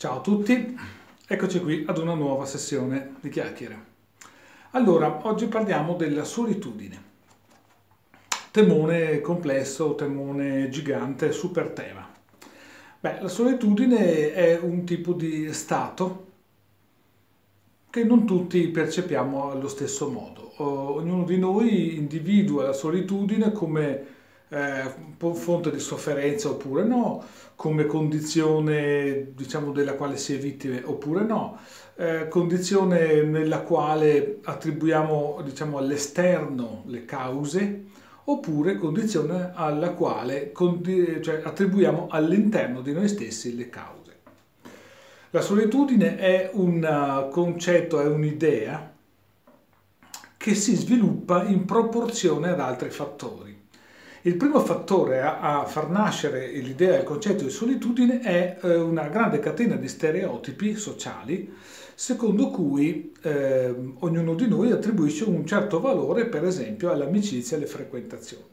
Ciao a tutti, eccoci qui ad una nuova sessione di chiacchiere. Allora, oggi parliamo della solitudine. Temone complesso, temone gigante, super tema. Beh, la solitudine è un tipo di stato che non tutti percepiamo allo stesso modo. Ognuno di noi individua la solitudine come eh, fonte di sofferenza oppure no, come condizione diciamo, della quale si è vittime oppure no, eh, condizione nella quale attribuiamo diciamo, all'esterno le cause oppure condizione alla quale cioè, attribuiamo all'interno di noi stessi le cause. La solitudine è un concetto, è un'idea che si sviluppa in proporzione ad altri fattori. Il primo fattore a, a far nascere l'idea e il concetto di solitudine è eh, una grande catena di stereotipi sociali secondo cui eh, ognuno di noi attribuisce un certo valore, per esempio, all'amicizia e alle frequentazioni.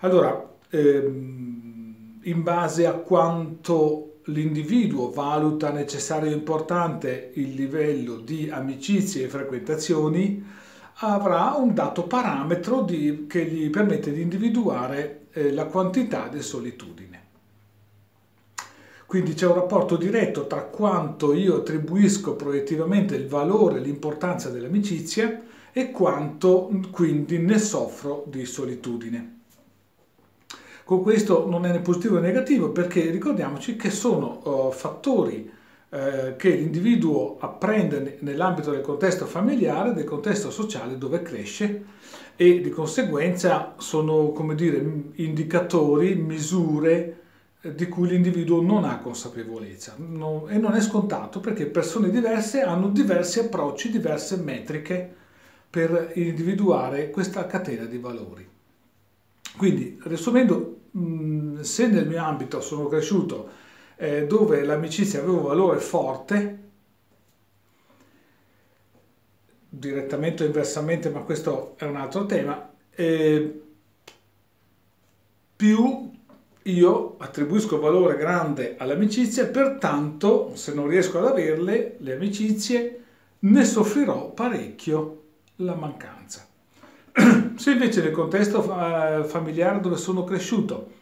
Allora, ehm, in base a quanto l'individuo valuta necessario e importante il livello di amicizie e frequentazioni, avrà un dato parametro di, che gli permette di individuare eh, la quantità di solitudine. Quindi c'è un rapporto diretto tra quanto io attribuisco proiettivamente il valore e l'importanza dell'amicizia e quanto quindi ne soffro di solitudine. Con questo non è né positivo né negativo perché ricordiamoci che sono uh, fattori eh, che l'individuo apprende nell'ambito del contesto familiare, del contesto sociale dove cresce e di conseguenza sono, come dire, indicatori, misure eh, di cui l'individuo non ha consapevolezza non, e non è scontato perché persone diverse hanno diversi approcci, diverse metriche per individuare questa catena di valori. Quindi, riassumendo, se nel mio ambito sono cresciuto eh, dove l'amicizia aveva un valore forte, direttamente o inversamente, ma questo è un altro tema, eh, più io attribuisco valore grande all'amicizia, pertanto se non riesco ad averle, le amicizie, ne soffrirò parecchio la mancanza. Se invece nel contesto familiare dove sono cresciuto,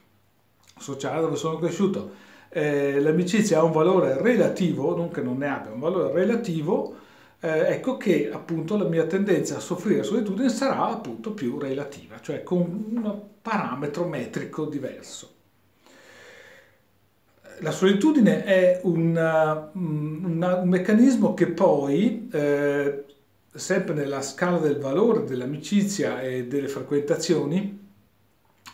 sociale dove sono cresciuto, eh, l'amicizia ha un valore relativo, non che non ne abbia un valore relativo, eh, ecco che appunto la mia tendenza a soffrire solitudine sarà appunto più relativa, cioè con un parametro metrico diverso. La solitudine è una, una, un meccanismo che poi, eh, sempre nella scala del valore dell'amicizia e delle frequentazioni,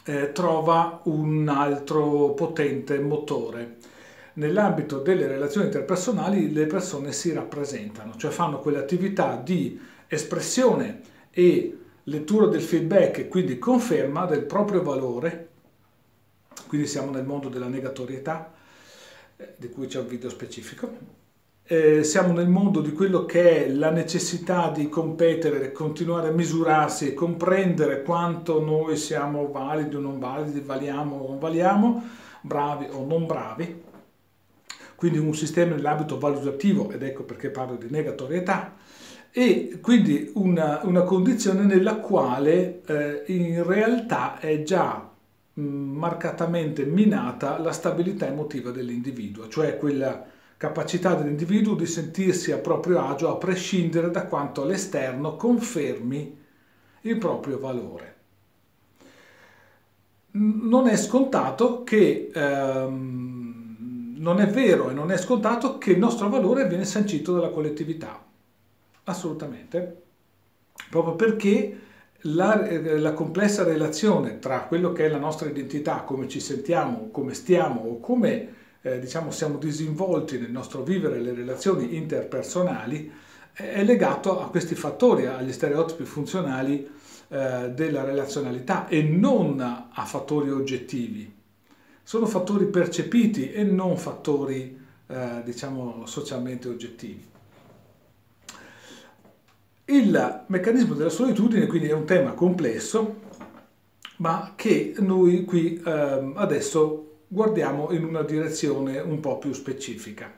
eh, trova un altro potente motore. Nell'ambito delle relazioni interpersonali le persone si rappresentano, cioè fanno quell'attività di espressione e lettura del feedback e quindi conferma del proprio valore, quindi siamo nel mondo della negatorietà, eh, di cui c'è un video specifico, eh, siamo nel mondo di quello che è la necessità di competere, continuare a misurarsi e comprendere quanto noi siamo validi o non validi, valiamo o non valiamo, bravi o non bravi. Quindi un sistema nell'ambito valutativo, ed ecco perché parlo di negatorietà, e quindi una, una condizione nella quale eh, in realtà è già mh, marcatamente minata la stabilità emotiva dell'individuo, cioè quella capacità dell'individuo di sentirsi a proprio agio a prescindere da quanto all'esterno confermi il proprio valore. Non è scontato che ehm, non è vero e non è scontato che il nostro valore viene sancito dalla collettività. Assolutamente. Proprio perché la, la, complessa relazione tra quello che è la nostra identità, come ci sentiamo, come stiamo o come eh, diciamo, siamo disinvolti nel nostro vivere le relazioni interpersonali è legato a questi fattori, agli stereotipi funzionali eh, della relazionalità e non a fattori oggettivi. Sono fattori percepiti e non fattori, eh, diciamo, socialmente oggettivi. Il meccanismo della solitudine quindi è un tema complesso, ma che noi qui eh, adesso guardiamo in una direzione un po' più specifica.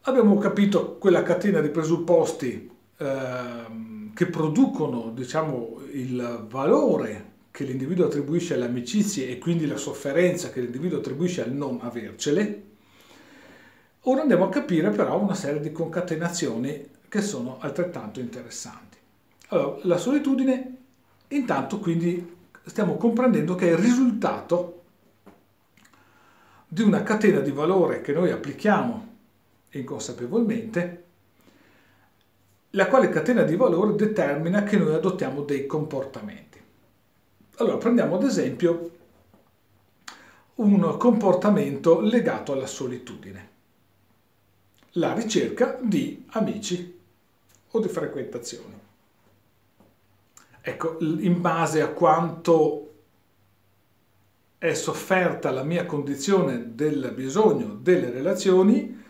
Abbiamo capito quella catena di presupposti eh, che producono diciamo, il valore che l'individuo attribuisce alle amicizie e quindi la sofferenza che l'individuo attribuisce al non avercele. Ora andiamo a capire però una serie di concatenazioni che sono altrettanto interessanti. Allora, la solitudine, intanto quindi stiamo comprendendo che è il risultato di una catena di valore che noi applichiamo inconsapevolmente, la quale catena di valore determina che noi adottiamo dei comportamenti. Allora, prendiamo ad esempio un comportamento legato alla solitudine, la ricerca di amici o di frequentazioni. Ecco, in base a quanto è sofferta la mia condizione del bisogno delle relazioni,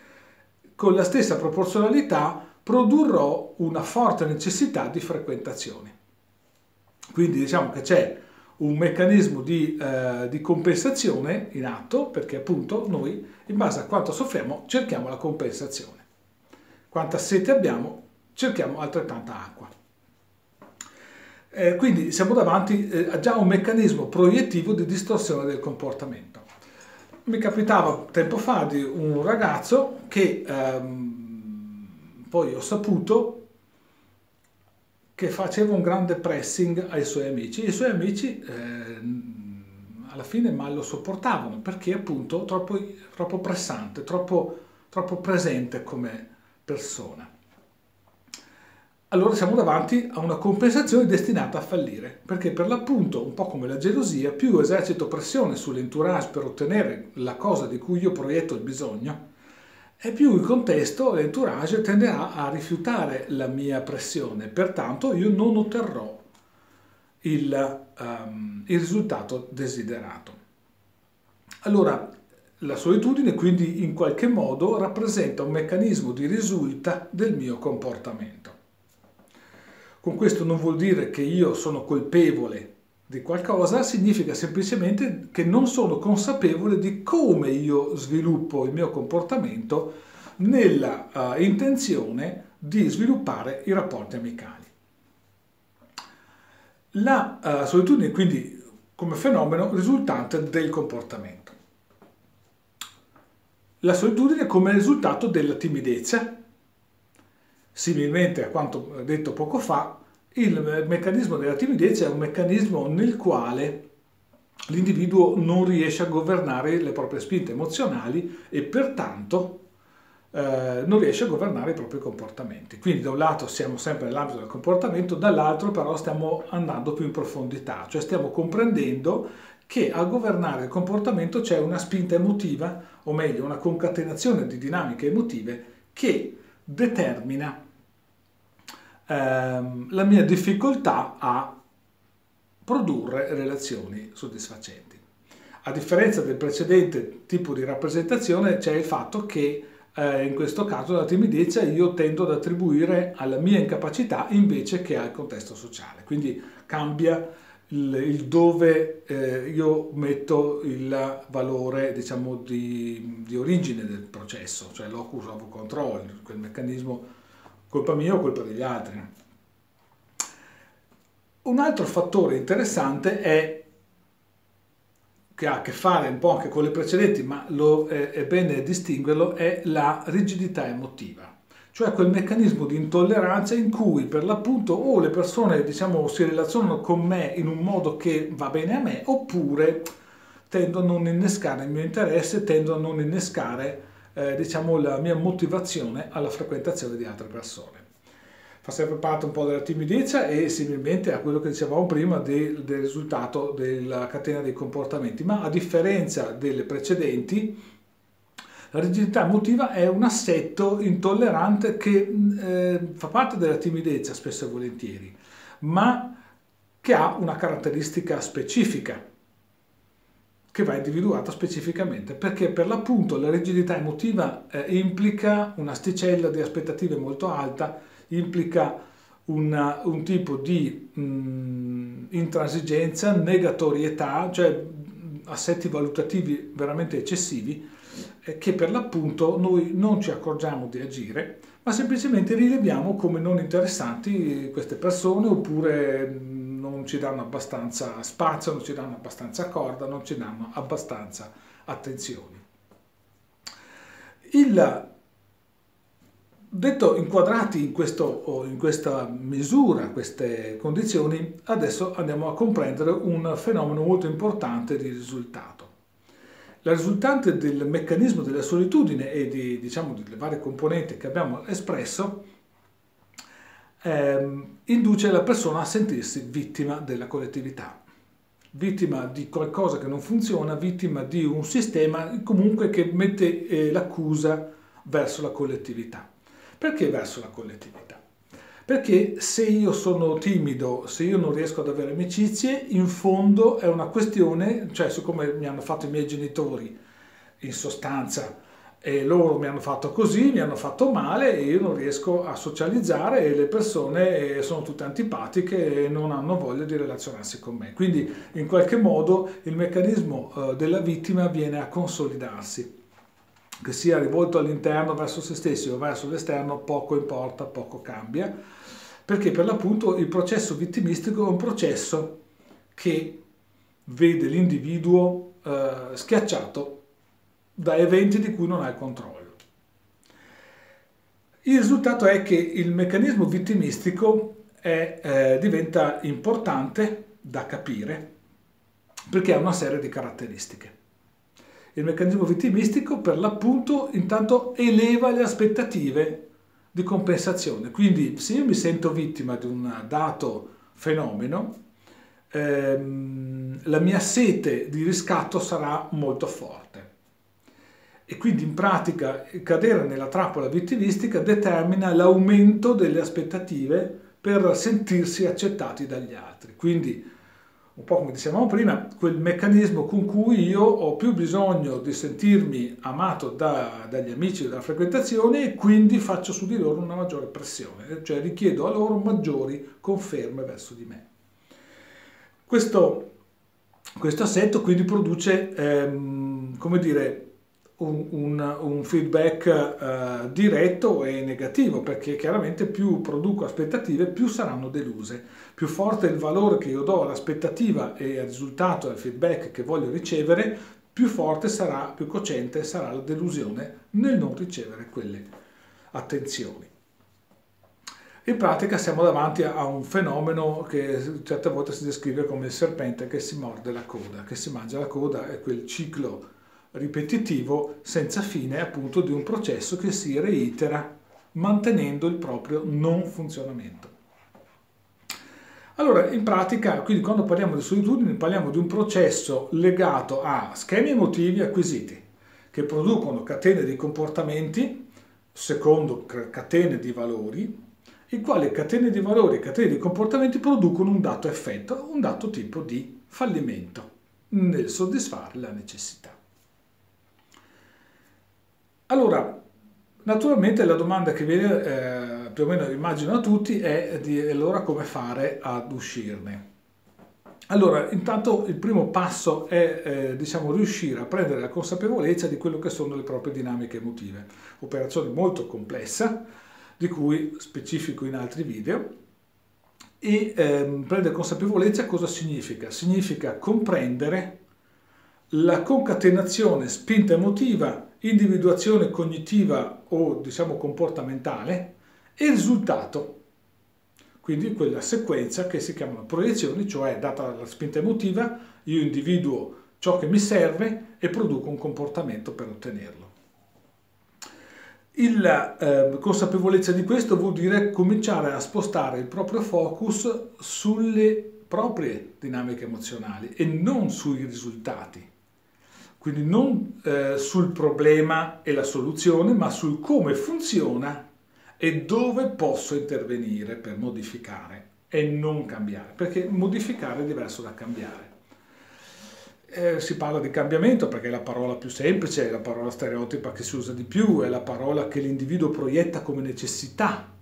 con la stessa proporzionalità produrrò una forte necessità di frequentazioni. Quindi diciamo che c'è un meccanismo di, eh, di, compensazione in atto perché appunto noi in base a quanto soffriamo cerchiamo la compensazione. Quanta sete abbiamo cerchiamo altrettanta acqua. Eh, quindi siamo davanti eh, a già un meccanismo proiettivo di distorsione del comportamento. Mi capitava tempo fa di un ragazzo che ehm, poi ho saputo che faceva un grande pressing ai suoi amici. I suoi amici eh, alla fine mal lo sopportavano perché appunto troppo, troppo pressante, troppo, troppo presente come persona allora siamo davanti a una compensazione destinata a fallire, perché per l'appunto, un po' come la gelosia, più esercito pressione sull'entourage per ottenere la cosa di cui io proietto il bisogno, e più il contesto, l'entourage tenderà a rifiutare la mia pressione, pertanto io non otterrò il, um, il risultato desiderato. Allora, la solitudine quindi in qualche modo rappresenta un meccanismo di risulta del mio comportamento. Con questo non vuol dire che io sono colpevole di qualcosa, significa semplicemente che non sono consapevole di come io sviluppo il mio comportamento nella uh, intenzione di sviluppare i rapporti amicali. La uh, solitudine quindi come fenomeno risultante del comportamento. La solitudine come risultato della timidezza, Similmente a quanto detto poco fa, il meccanismo della timidezza è un meccanismo nel quale l'individuo non riesce a governare le proprie spinte emozionali e pertanto eh, non riesce a governare i propri comportamenti. Quindi da un lato siamo sempre nell'ambito del comportamento, dall'altro però stiamo andando più in profondità, cioè stiamo comprendendo che a governare il comportamento c'è una spinta emotiva, o meglio una concatenazione di dinamiche emotive che determina ehm, la mia difficoltà a produrre relazioni soddisfacenti. A differenza del precedente tipo di rappresentazione c'è il fatto che eh, in questo caso la timidezza io tendo ad attribuire alla mia incapacità invece che al contesto sociale, quindi cambia il, il dove eh, io metto il valore diciamo di, di origine del processo, cioè locus of control, quel meccanismo colpa mia o colpa degli altri. Un altro fattore interessante è che ha a che fare un po' anche con le precedenti, ma lo, è, è bene distinguerlo, è la rigidità emotiva, cioè quel meccanismo di intolleranza in cui per l'appunto o le persone diciamo, si relazionano con me in un modo che va bene a me, oppure tendo a non innescare il mio interesse, tendo a non innescare eh, diciamo, la mia motivazione alla frequentazione di altre persone. Fa sempre parte un po' della timidezza e similmente a quello che dicevamo prima del, del risultato della catena dei comportamenti, ma a differenza delle precedenti, la rigidità emotiva è un assetto intollerante che eh, fa parte della timidezza spesso e volentieri, ma che ha una caratteristica specifica che va individuata specificamente, perché per l'appunto la rigidità emotiva eh, implica un'asticella di aspettative molto alta, implica una, un tipo di mh, intransigenza, negatorietà, cioè assetti valutativi veramente eccessivi, che per l'appunto noi non ci accorgiamo di agire, ma semplicemente rileviamo come non interessanti queste persone oppure non ci danno abbastanza spazio, non ci danno abbastanza corda, non ci danno abbastanza attenzioni. Il Detto inquadrati in, questo, in, questa misura, queste condizioni, adesso andiamo a comprendere un fenomeno molto importante di risultato. La risultante del meccanismo della solitudine e di, diciamo, delle varie componenti che abbiamo espresso ehm, induce la persona a sentirsi vittima della collettività, vittima di qualcosa che non funziona, vittima di un sistema comunque che mette eh, l'accusa verso la collettività. Perché verso la collettività? Perché se io sono timido, se io non riesco ad avere amicizie, in fondo è una questione, cioè siccome mi hanno fatto i miei genitori, in sostanza, e loro mi hanno fatto così, mi hanno fatto male e io non riesco a socializzare e le persone sono tutte antipatiche e non hanno voglia di relazionarsi con me. Quindi in qualche modo il meccanismo eh, della vittima viene a consolidarsi che sia rivolto all'interno verso se stessi o verso l'esterno, poco importa, poco cambia, perché per l'appunto il processo vittimistico è un processo che vede l'individuo eh, schiacciato da eventi di cui non ha il controllo. Il risultato è che il meccanismo vittimistico è, eh, diventa importante da capire perché ha una serie di caratteristiche. Il meccanismo vittimistico per l'appunto intanto eleva le aspettative di compensazione. Quindi se io mi sento vittima di un dato fenomeno, ehm, la mia sete di riscatto sarà molto forte. E quindi in pratica cadere nella trappola vittimistica determina l'aumento delle aspettative per sentirsi accettati dagli altri. Quindi un po' come dicevamo prima, quel meccanismo con cui io ho più bisogno di sentirmi amato da, dagli amici della frequentazione e quindi faccio su di loro una maggiore pressione, cioè richiedo a loro maggiori conferme verso di me. Questo, questo assetto quindi produce, ehm, come dire, un, un, un feedback eh, diretto e negativo, perché chiaramente più produco aspettative, più saranno deluse. Più forte è il valore che io do all'aspettativa e al risultato, al feedback che voglio ricevere, più forte sarà, più cocente sarà la delusione nel non ricevere quelle attenzioni. In pratica siamo davanti a un fenomeno che certe volte si descrive come il serpente che si morde la coda, che si mangia la coda, è quel ciclo ripetitivo senza fine appunto di un processo che si reitera mantenendo il proprio non funzionamento. Allora, in pratica, quindi quando parliamo di solitudine, parliamo di un processo legato a schemi emotivi acquisiti, che producono catene di comportamenti secondo catene di valori, i quali catene di valori e catene di comportamenti producono un dato effetto, un dato tipo di fallimento nel soddisfare la necessità. Allora, naturalmente la domanda che viene, eh, più o meno immagino a tutti, è di allora come fare ad uscirne. Allora, intanto il primo passo è eh, diciamo, riuscire a prendere la consapevolezza di quello che sono le proprie dinamiche emotive. Operazione molto complessa, di cui specifico in altri video. E ehm, prendere consapevolezza cosa significa? Significa comprendere la concatenazione spinta emotiva individuazione cognitiva o diciamo comportamentale e risultato, quindi quella sequenza che si chiamano proiezioni, cioè data la spinta emotiva io individuo ciò che mi serve e produco un comportamento per ottenerlo. La eh, consapevolezza di questo vuol dire cominciare a spostare il proprio focus sulle proprie dinamiche emozionali e non sui risultati. Quindi non eh, sul problema e la soluzione, ma sul come funziona e dove posso intervenire per modificare e non cambiare, perché modificare è diverso da cambiare. Eh, si parla di cambiamento perché è la parola più semplice, è la parola stereotipa che si usa di più, è la parola che l'individuo proietta come necessità,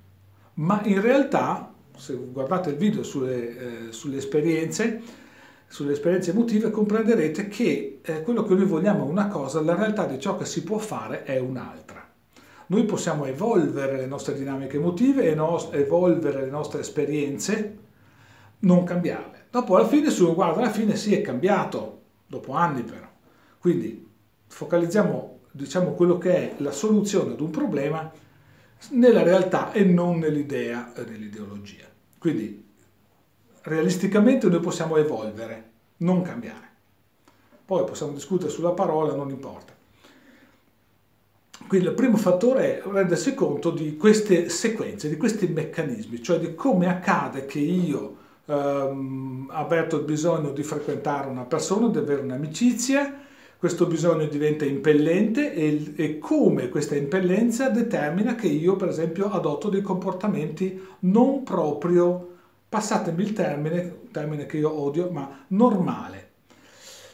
ma in realtà se guardate il video sulle, eh, sulle esperienze, sulle esperienze emotive, comprenderete che eh, quello che noi vogliamo è una cosa, la realtà di ciò che si può fare è un'altra. Noi possiamo evolvere le nostre dinamiche emotive e no, evolvere le nostre esperienze, non cambiarle. Dopo alla fine, uno guarda alla fine, sì, è cambiato, dopo anni però. Quindi focalizziamo diciamo, quello che è la soluzione ad un problema nella realtà e non nell'idea e nell'ideologia. Quindi realisticamente noi possiamo evolvere, non cambiare. Poi possiamo discutere sulla parola, non importa. Quindi il primo fattore è rendersi conto di queste sequenze, di questi meccanismi, cioè di come accade che io ehm, avverto il bisogno di frequentare una persona, di avere un'amicizia, questo bisogno diventa impellente e, e, come questa impellenza determina che io per esempio adotto dei comportamenti non proprio, passatemi il termine, termine che io odio, ma normale.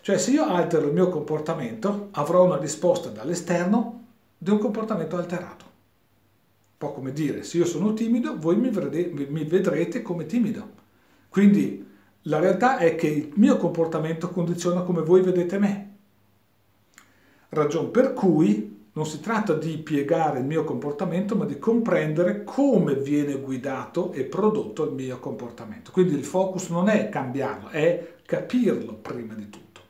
Cioè se io altero il mio comportamento avrò una risposta dall'esterno di un comportamento alterato. Un po' come dire, se io sono timido, voi mi vedrete come timido. Quindi la realtà è che il mio comportamento condiziona come voi vedete me. Ragion per cui non si tratta di piegare il mio comportamento, ma di comprendere come viene guidato e prodotto il mio comportamento. Quindi il focus non è cambiarlo, è capirlo prima di tutto.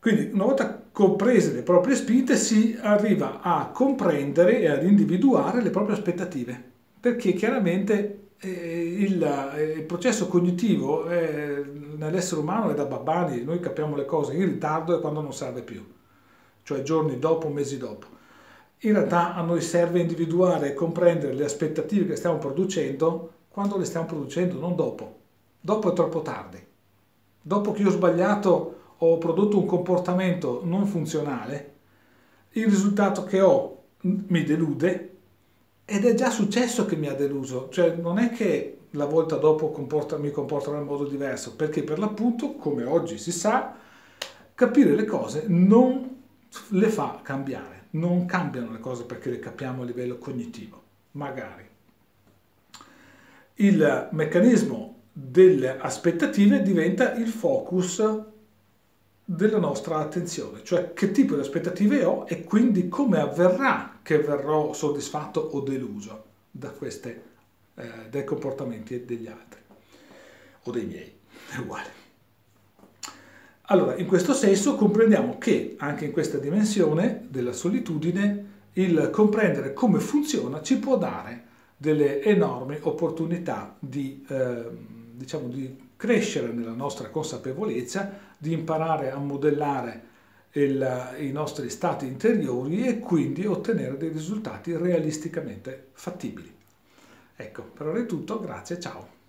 Quindi una volta comprese le proprie spinte si arriva a comprendere e ad individuare le proprie aspettative, perché chiaramente eh, il, eh, il, processo cognitivo eh, nell'essere umano è da babbani, noi capiamo le cose in ritardo e quando non serve più, cioè giorni dopo, mesi dopo. In realtà a noi serve individuare e comprendere le aspettative che stiamo producendo quando le stiamo producendo, non dopo. Dopo è troppo tardi. Dopo che io ho sbagliato, ho prodotto un comportamento non funzionale, il risultato che ho mi delude ed è già successo che mi ha deluso, cioè non è che la volta dopo comporta, mi comporterò in modo diverso, perché per l'appunto, come oggi si sa, capire le cose non le fa cambiare, non cambiano le cose perché le capiamo a livello cognitivo, magari. Il meccanismo delle aspettative diventa il focus della nostra attenzione, cioè che tipo di aspettative ho e quindi come avverrà che verrò soddisfatto o deluso da queste, eh, dai comportamenti degli altri o dei miei, è uguale. Allora, in questo senso comprendiamo che anche in questa dimensione della solitudine il comprendere come funziona ci può dare delle enormi opportunità di, eh, diciamo, di crescere nella nostra consapevolezza, di imparare a modellare il, i nostri stati interiori e quindi ottenere dei risultati realisticamente fattibili. Ecco, per ora è tutto, grazie, ciao.